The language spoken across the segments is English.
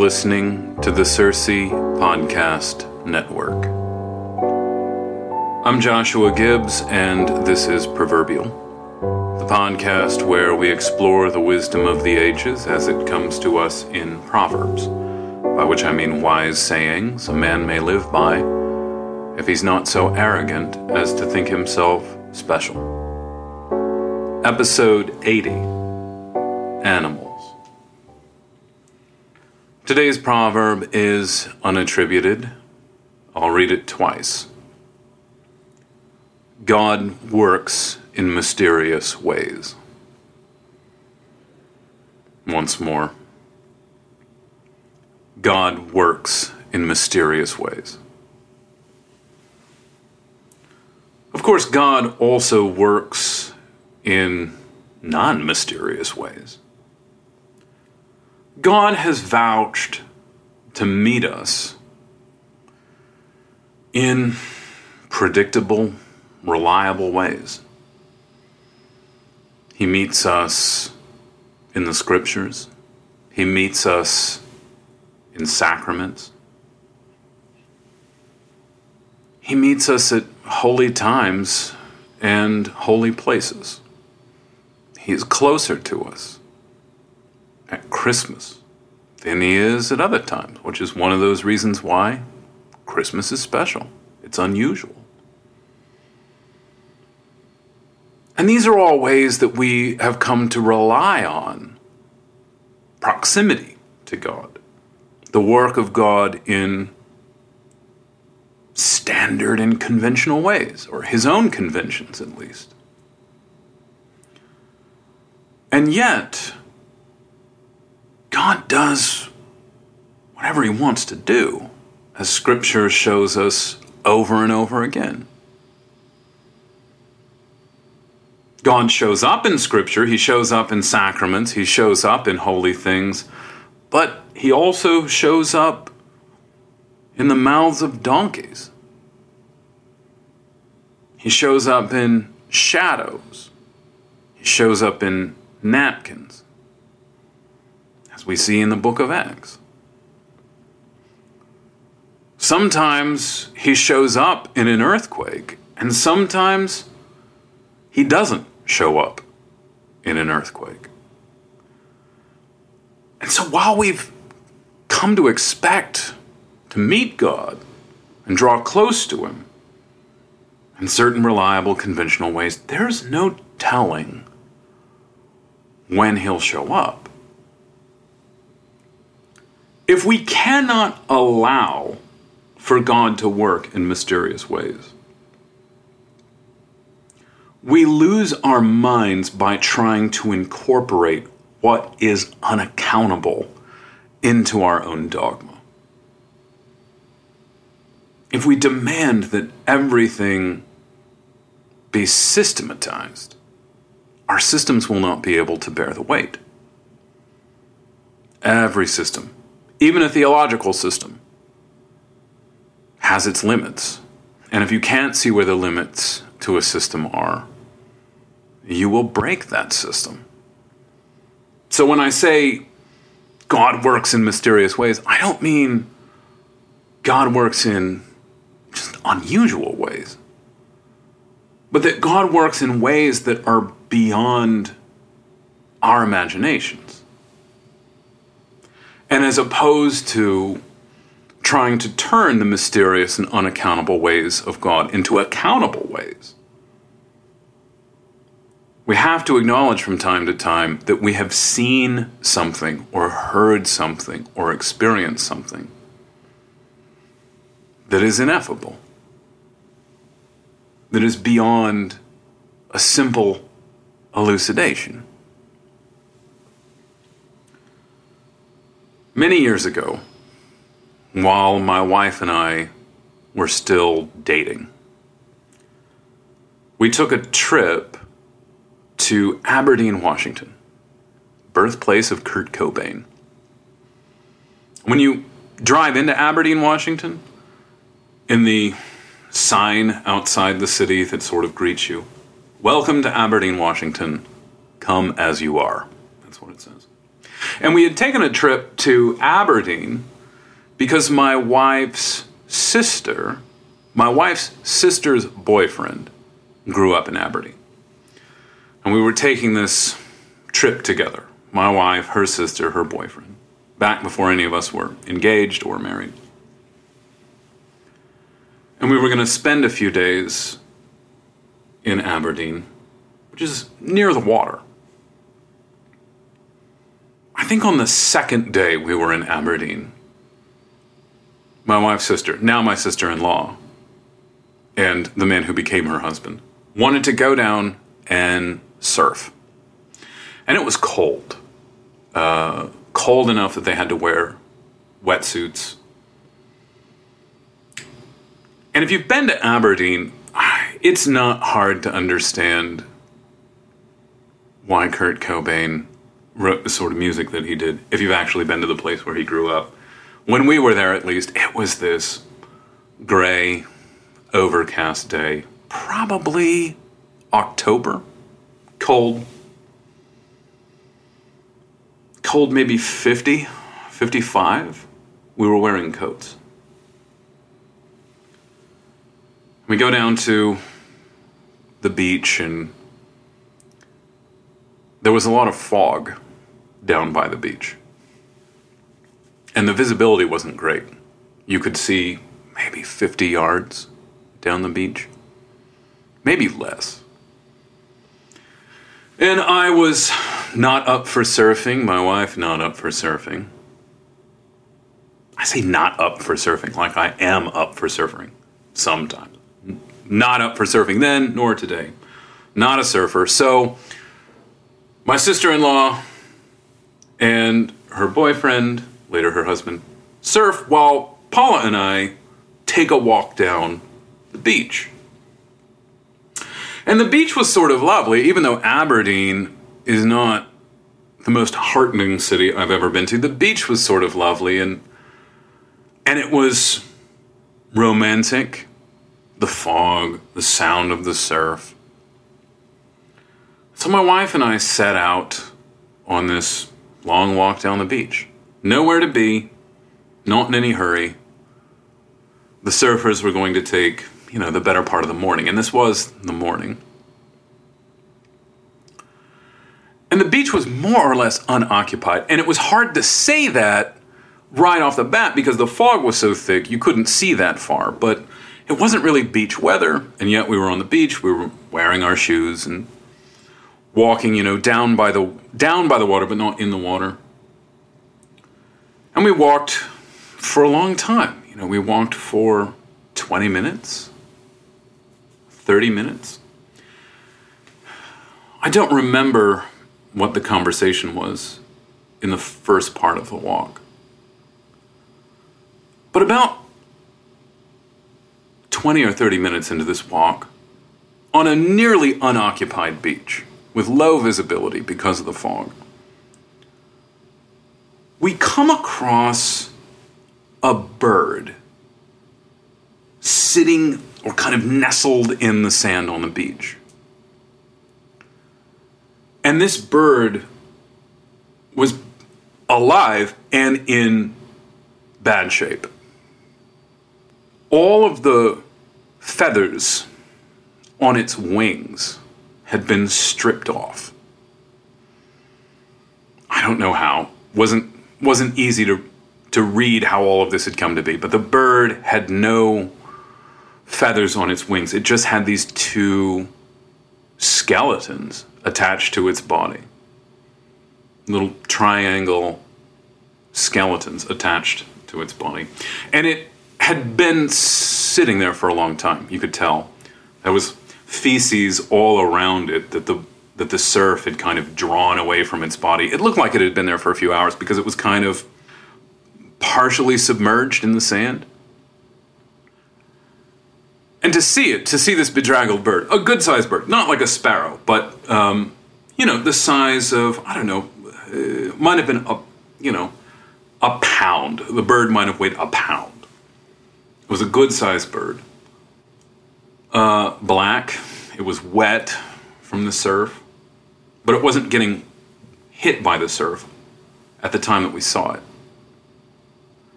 listening to the Circe Podcast Network. I'm Joshua Gibbs, and this is Proverbial, the podcast where we explore the wisdom of the ages as it comes to us in Proverbs, by which I mean wise sayings a man may live by if he's not so arrogant as to think himself special. Episode 80 Animals. Today's proverb is unattributed. I'll read it twice. God works in mysterious ways. Once more. God works in mysterious ways. Of course, God also works in non mysterious ways. God has vouched to meet us in predictable, reliable ways. He meets us in the scriptures, He meets us in sacraments. He meets us at holy times and holy places. He is closer to us at Christmas than he is at other times, which is one of those reasons why Christmas is special. It's unusual. And these are all ways that we have come to rely on proximity to God, the work of God in standard and conventional ways, or his own conventions at least. And yet, God does whatever He wants to do, as Scripture shows us over and over again. God shows up in Scripture, He shows up in sacraments, He shows up in holy things, but He also shows up in the mouths of donkeys. He shows up in shadows. He shows up in napkins as we see in the book of Acts. Sometimes he shows up in an earthquake, and sometimes he doesn't show up in an earthquake. And so while we've come to expect to meet God and draw close to Him in certain reliable conventional ways, there's no telling when He'll show up if we cannot allow for God to work in mysterious ways, we lose our minds by trying to incorporate what is unaccountable into our own dogma. If we demand that everything be systematized, our systems will not be able to bear the weight. Every system, even a theological system, has its limits. And if you can't see where the limits to a system are, you will break that system. So when I say God works in mysterious ways, I don't mean God works in just unusual ways, but that God works in ways that are beyond our imaginations. And as opposed to trying to turn the mysterious and unaccountable ways of God into accountable ways. We have to acknowledge from time to time that we have seen something or heard something or experienced something that is ineffable, that is beyond a simple elucidation. Many years ago, while my wife and I were still dating. We took a trip to Aberdeen, Washington, birthplace of Kurt Cobain. When you drive into Aberdeen, Washington, in the sign outside the city that sort of greets you, Welcome to Aberdeen, Washington. Come as you are. That's what it says. And we had taken a trip to Aberdeen because my wife's sister, my wife's sister's boyfriend, grew up in Aberdeen. And we were taking this trip together my wife, her sister, her boyfriend, back before any of us were engaged or married. And we were going to spend a few days in Aberdeen, which is near the water. I think on the second day we were in Aberdeen, my wife's sister, now my sister in law, and the man who became her husband, wanted to go down and surf. And it was cold. Uh, cold enough that they had to wear wetsuits. And if you've been to Aberdeen, it's not hard to understand why Kurt Cobain wrote the sort of music that he did, if you've actually been to the place where he grew up when we were there at least, it was this gray, overcast day. Probably October. Cold. Cold, maybe 50, 55. We were wearing coats. We go down to the beach, and there was a lot of fog down by the beach and the visibility wasn't great. You could see maybe 50 yards down the beach, maybe less. And I was not up for surfing, my wife not up for surfing. I say not up for surfing, like I am up for surfing sometimes. Not up for surfing then, nor today. Not a surfer. So, my sister in law and her boyfriend later her husband, surf while Paula and I take a walk down the beach. And the beach was sort of lovely, even though Aberdeen is not the most heartening city I've ever been to. The beach was sort of lovely and and it was romantic. The fog, the sound of the surf. So my wife and I set out on this long walk down the beach. Nowhere to be, not in any hurry. The surfers were going to take, you know, the better part of the morning, and this was the morning. And the beach was more or less unoccupied, and it was hard to say that right off the bat because the fog was so thick you couldn't see that far. But it wasn't really beach weather, and yet we were on the beach. We were wearing our shoes and walking, you know, down by the down by the water, but not in the water. And we walked for a long time. You know, we walked for 20 minutes, 30 minutes. I don't remember what the conversation was in the first part of the walk. But about 20 or 30 minutes into this walk, on a nearly unoccupied beach with low visibility because of the fog, we come across a bird sitting or kind of nestled in the sand on the beach. And this bird was alive and in bad shape. All of the feathers on its wings had been stripped off. I don't know how. Wasn't wasn't easy to to read how all of this had come to be, but the bird had no feathers on its wings. It just had these two skeletons attached to its body. Little triangle skeletons attached to its body. And it had been sitting there for a long time. You could tell. That was feces all around it that the that the surf had kind of drawn away from its body. It looked like it had been there for a few hours because it was kind of partially submerged in the sand. And to see it, to see this bedraggled bird, a good sized bird, not like a sparrow, but, um, you know, the size of, I don't know, uh, might have been a, you know, a pound. The bird might have weighed a pound. It was a good sized bird. Uh, black, it was wet from the surf but it wasn't getting hit by the surf at the time that we saw it.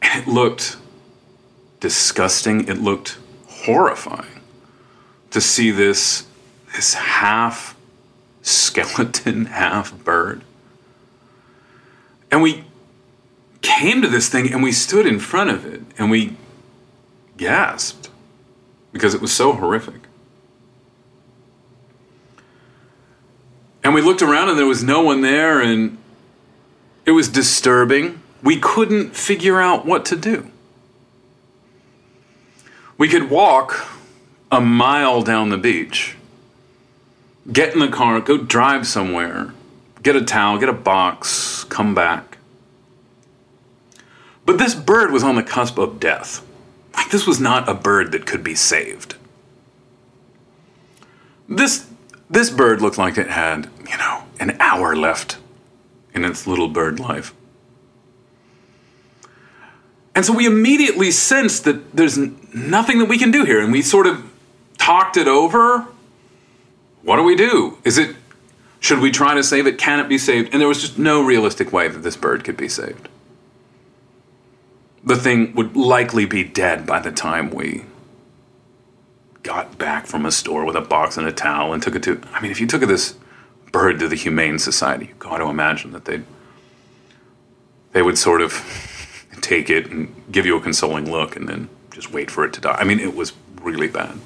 And it looked disgusting. It looked horrifying to see this, this half skeleton, half bird. And we came to this thing and we stood in front of it and we gasped because it was so horrific. And we looked around and there was no one there, and it was disturbing. We couldn't figure out what to do. We could walk a mile down the beach, get in the car, go drive somewhere, get a towel, get a box, come back. But this bird was on the cusp of death. This was not a bird that could be saved. This this bird looked like it had, you know, an hour left in its little bird life. And so we immediately sensed that there's nothing that we can do here. And we sort of talked it over. What do we do? Is it, should we try to save it? Can it be saved? And there was just no realistic way that this bird could be saved. The thing would likely be dead by the time we got back from a store with a box and a towel and took it to. I mean, if you took this bird to the Humane Society, you got to imagine that they'd they would sort of take it and give you a consoling look and then just wait for it to die. I mean, it was really bad.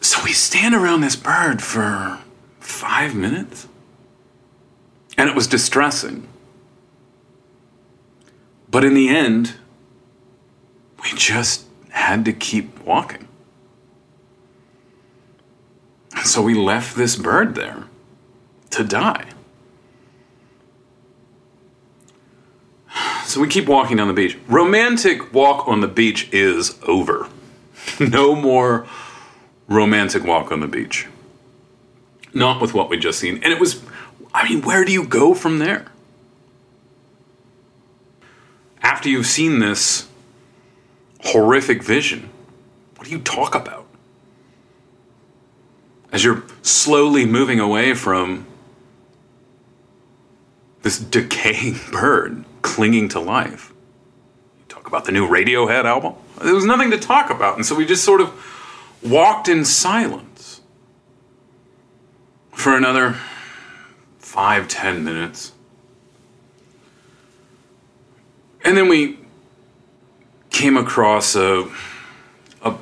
So we stand around this bird for five minutes, and it was distressing. But in the end, we just had to keep walking. And so we left this bird there to die. So we keep walking down the beach. Romantic walk on the beach is over. no more romantic walk on the beach. Not with what we just seen. And it was, I mean, where do you go from there? After you've seen this horrific vision, what do you talk about? As you're slowly moving away from this decaying bird clinging to life. You talk about the new Radiohead album. There was nothing to talk about, and so we just sort of walked in silence for another five, ten minutes. And then we came across a, a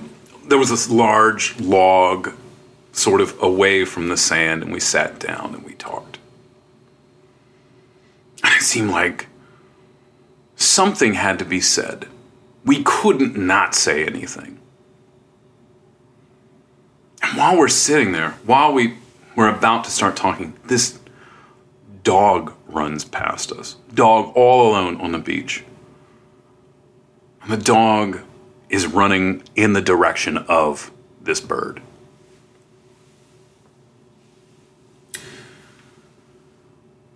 there was this large log sort of away from the sand and we sat down and we talked. And it seemed like something had to be said. We couldn't not say anything. and while we're sitting there, while we we're about to start talking, this dog runs past us. Dog all alone on the beach. The dog is running in the direction of this bird.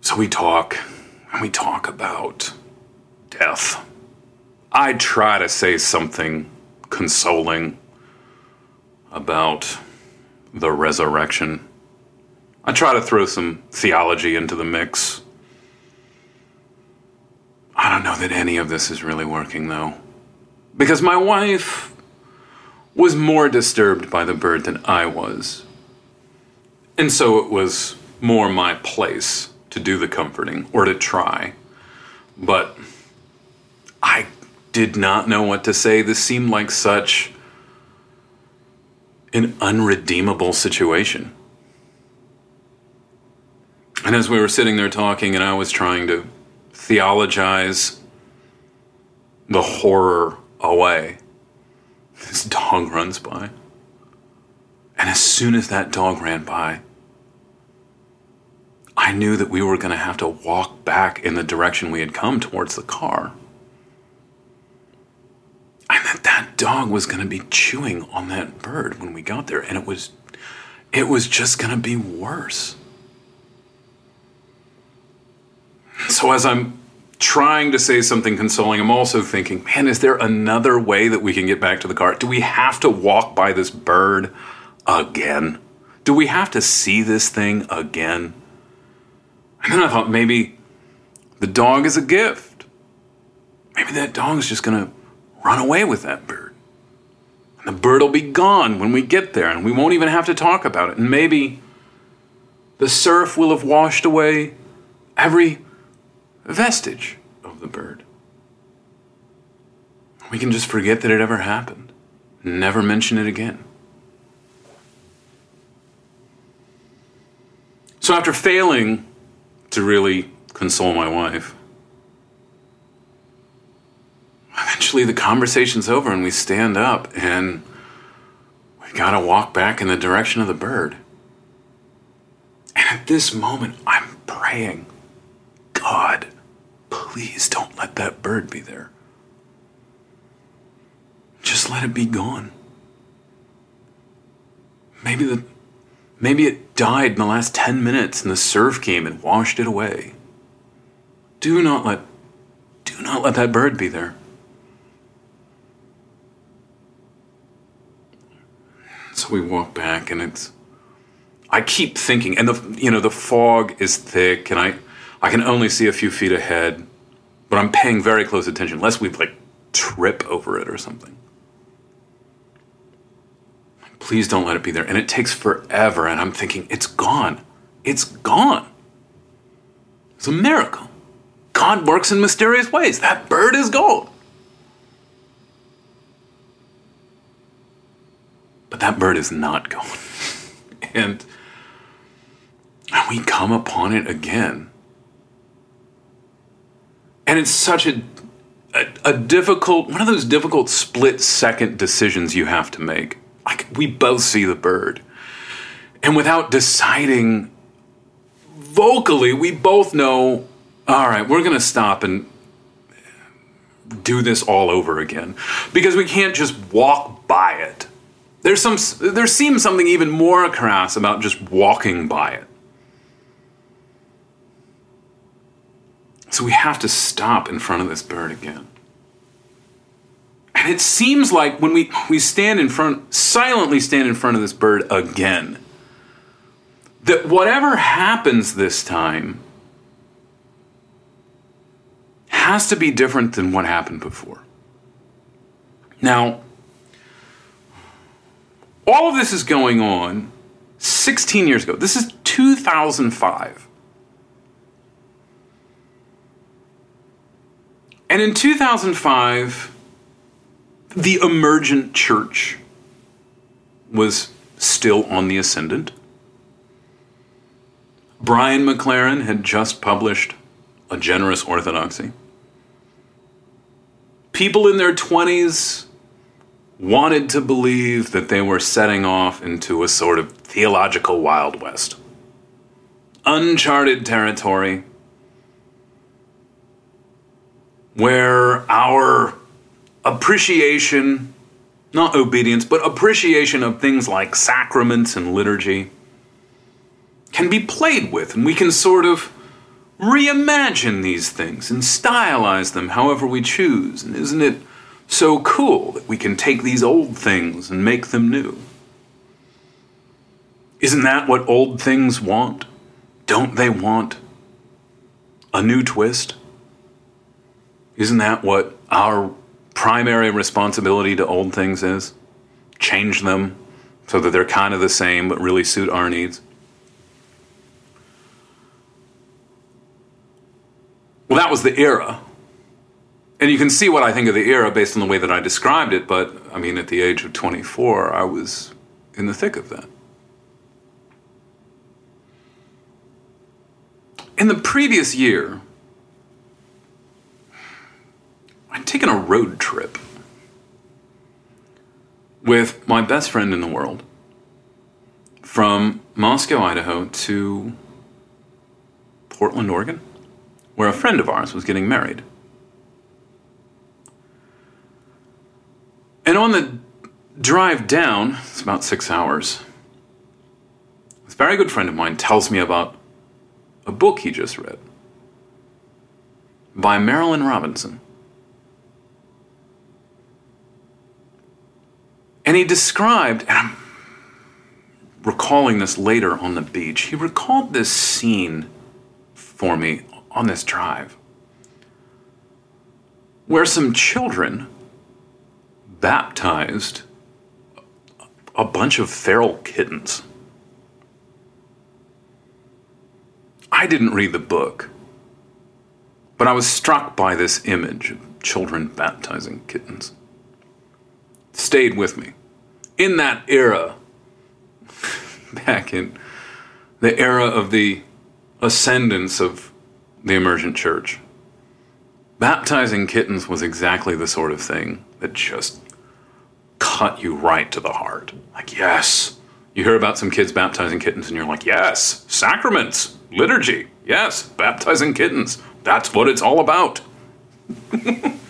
So we talk, and we talk about death. I try to say something consoling about the resurrection. I try to throw some theology into the mix. I don't know that any of this is really working, though. Because my wife was more disturbed by the bird than I was. And so it was more my place to do the comforting or to try. But I did not know what to say. This seemed like such an unredeemable situation. And as we were sitting there talking, and I was trying to theologize the horror away, this dog runs by. And as soon as that dog ran by, I knew that we were going to have to walk back in the direction we had come towards the car. And that that dog was going to be chewing on that bird when we got there and it was it was just going to be worse. So as I'm trying to say something consoling, I'm also thinking, man, is there another way that we can get back to the car? Do we have to walk by this bird again? Do we have to see this thing again? And then I thought maybe the dog is a gift. Maybe that dog is just going to run away with that bird. And the bird will be gone when we get there, and we won't even have to talk about it. And maybe the surf will have washed away every vestige of the bird. We can just forget that it ever happened, never mention it again. So, after failing to really console my wife, eventually the conversation's over and we stand up and we gotta walk back in the direction of the bird. And at this moment, I'm praying, God, please don't let that bird be there. Just let it be gone. Maybe the maybe it died in the last 10 minutes and the surf came and washed it away. Do not let do not let that bird be there. So we walk back and it's I keep thinking and the you know the fog is thick and I I can only see a few feet ahead, but I'm paying very close attention lest we like trip over it or something. Please don't let it be there. And it takes forever and I'm thinking it's gone. It's gone. It's a miracle. God works in mysterious ways. That bird is gone. But that bird is not gone. and we come upon it again. And it's such a, a, a, difficult, one of those difficult split second decisions you have to make. Like, we both see the bird. And without deciding vocally, we both know, all right, we're going to stop and do this all over again. Because we can't just walk by it. There's some, there seems something even more crass about just walking by it. So we have to stop in front of this bird again. And it seems like when we, we stand in front, silently stand in front of this bird again, that whatever happens this time has to be different than what happened before. Now, all of this is going on 16 years ago. This is 2005. And in 2005, the emergent church was still on the ascendant. Brian McLaren had just published A Generous Orthodoxy. People in their 20s wanted to believe that they were setting off into a sort of theological Wild West. Uncharted territory where our appreciation, not obedience, but appreciation of things like sacraments and liturgy can be played with, and we can sort of reimagine these things and stylize them however we choose. And isn't it so cool that we can take these old things and make them new? Isn't that what old things want? Don't they want a new twist? Isn't that what our primary responsibility to old things is? Change them so that they're kind of the same but really suit our needs? Well, that was the era. And you can see what I think of the era based on the way that I described it, but I mean, at the age of 24, I was in the thick of that. In the previous year, I'd taken a road trip with my best friend in the world from Moscow, Idaho to Portland, Oregon where a friend of ours was getting married. And on the drive down, it's about six hours, this very good friend of mine tells me about a book he just read by Marilynne Robinson. And he described, and I'm recalling this later on the beach, he recalled this scene for me on this drive where some children baptized a bunch of feral kittens. I didn't read the book, but I was struck by this image of children baptizing kittens. It stayed with me. In that era, back in the era of the ascendance of the emergent church. Baptizing kittens was exactly the sort of thing that just cut you right to the heart. Like, yes. You hear about some kids baptizing kittens, and you're like, yes, sacraments, liturgy, yes, baptizing kittens. That's what it's all about.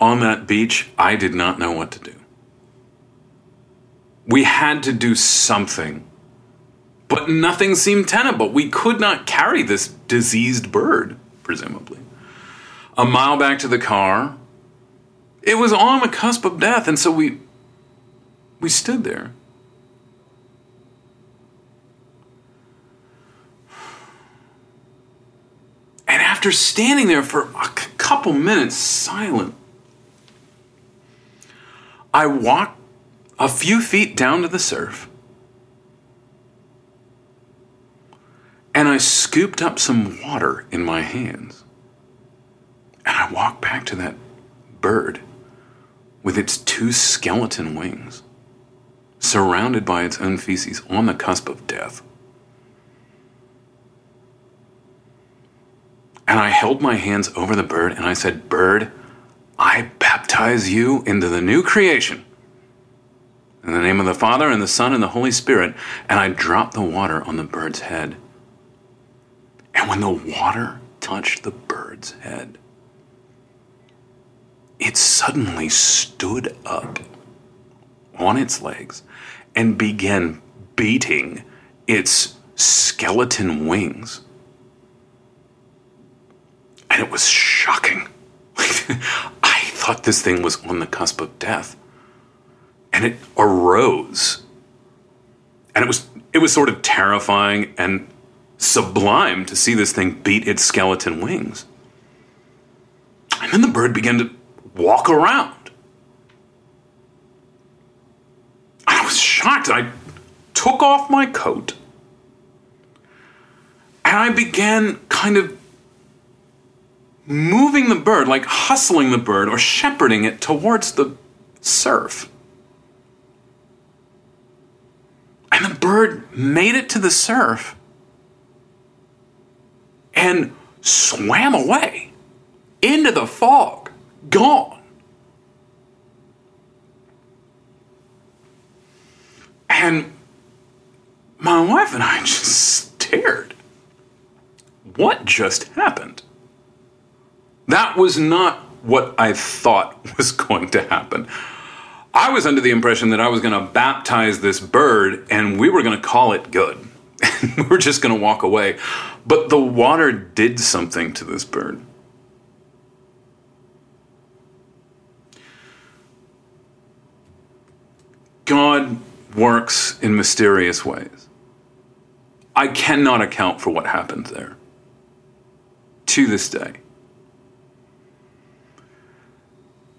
On that beach, I did not know what to do. We had to do something but nothing seemed tenable. We could not carry this diseased bird, presumably. A mile back to the car, it was on the cusp of death, and so we we stood there. And after standing there for a couple minutes silent, I walked a few feet down to the surf And I scooped up some water in my hands. And I walked back to that bird with its two skeleton wings, surrounded by its own feces on the cusp of death. And I held my hands over the bird and I said, Bird, I baptize you into the new creation. In the name of the Father, and the Son, and the Holy Spirit. And I dropped the water on the bird's head. And when the water touched the bird's head, it suddenly stood up on its legs and began beating its skeleton wings. And it was shocking. Thought this thing was on the cusp of death. And it arose. And it was it was sort of terrifying and sublime to see this thing beat its skeleton wings. And then the bird began to walk around. I was shocked. I took off my coat and I began kind of moving the bird, like hustling the bird or shepherding it towards the surf. And the bird made it to the surf and swam away into the fog. gone. And my wife and I just stared. What just happened? That was not what I thought was going to happen. I was under the impression that I was going to baptize this bird and we were going to call it good. We were just going to walk away. But the water did something to this bird. God works in mysterious ways. I cannot account for what happened there to this day.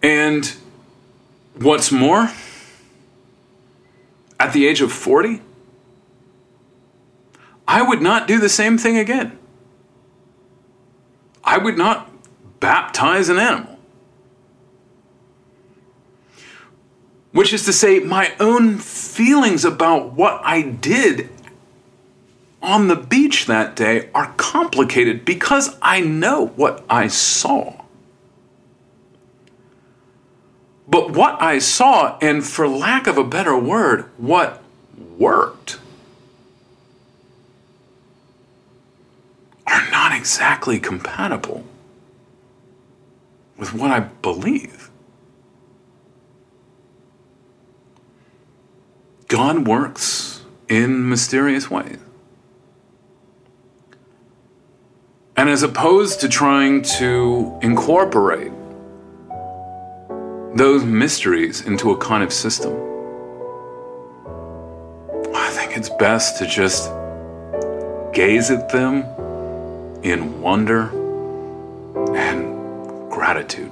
And what's more, at the age of 40, I would not do the same thing again. I would not baptize an animal. Which is to say, my own feelings about what I did on the beach that day are complicated because I know what I saw. But what I saw, and for lack of a better word, what worked, are not exactly compatible with what I believe. God works in mysterious ways. And as opposed to trying to incorporate those mysteries into a kind of system, I think it's best to just gaze at them in wonder and gratitude.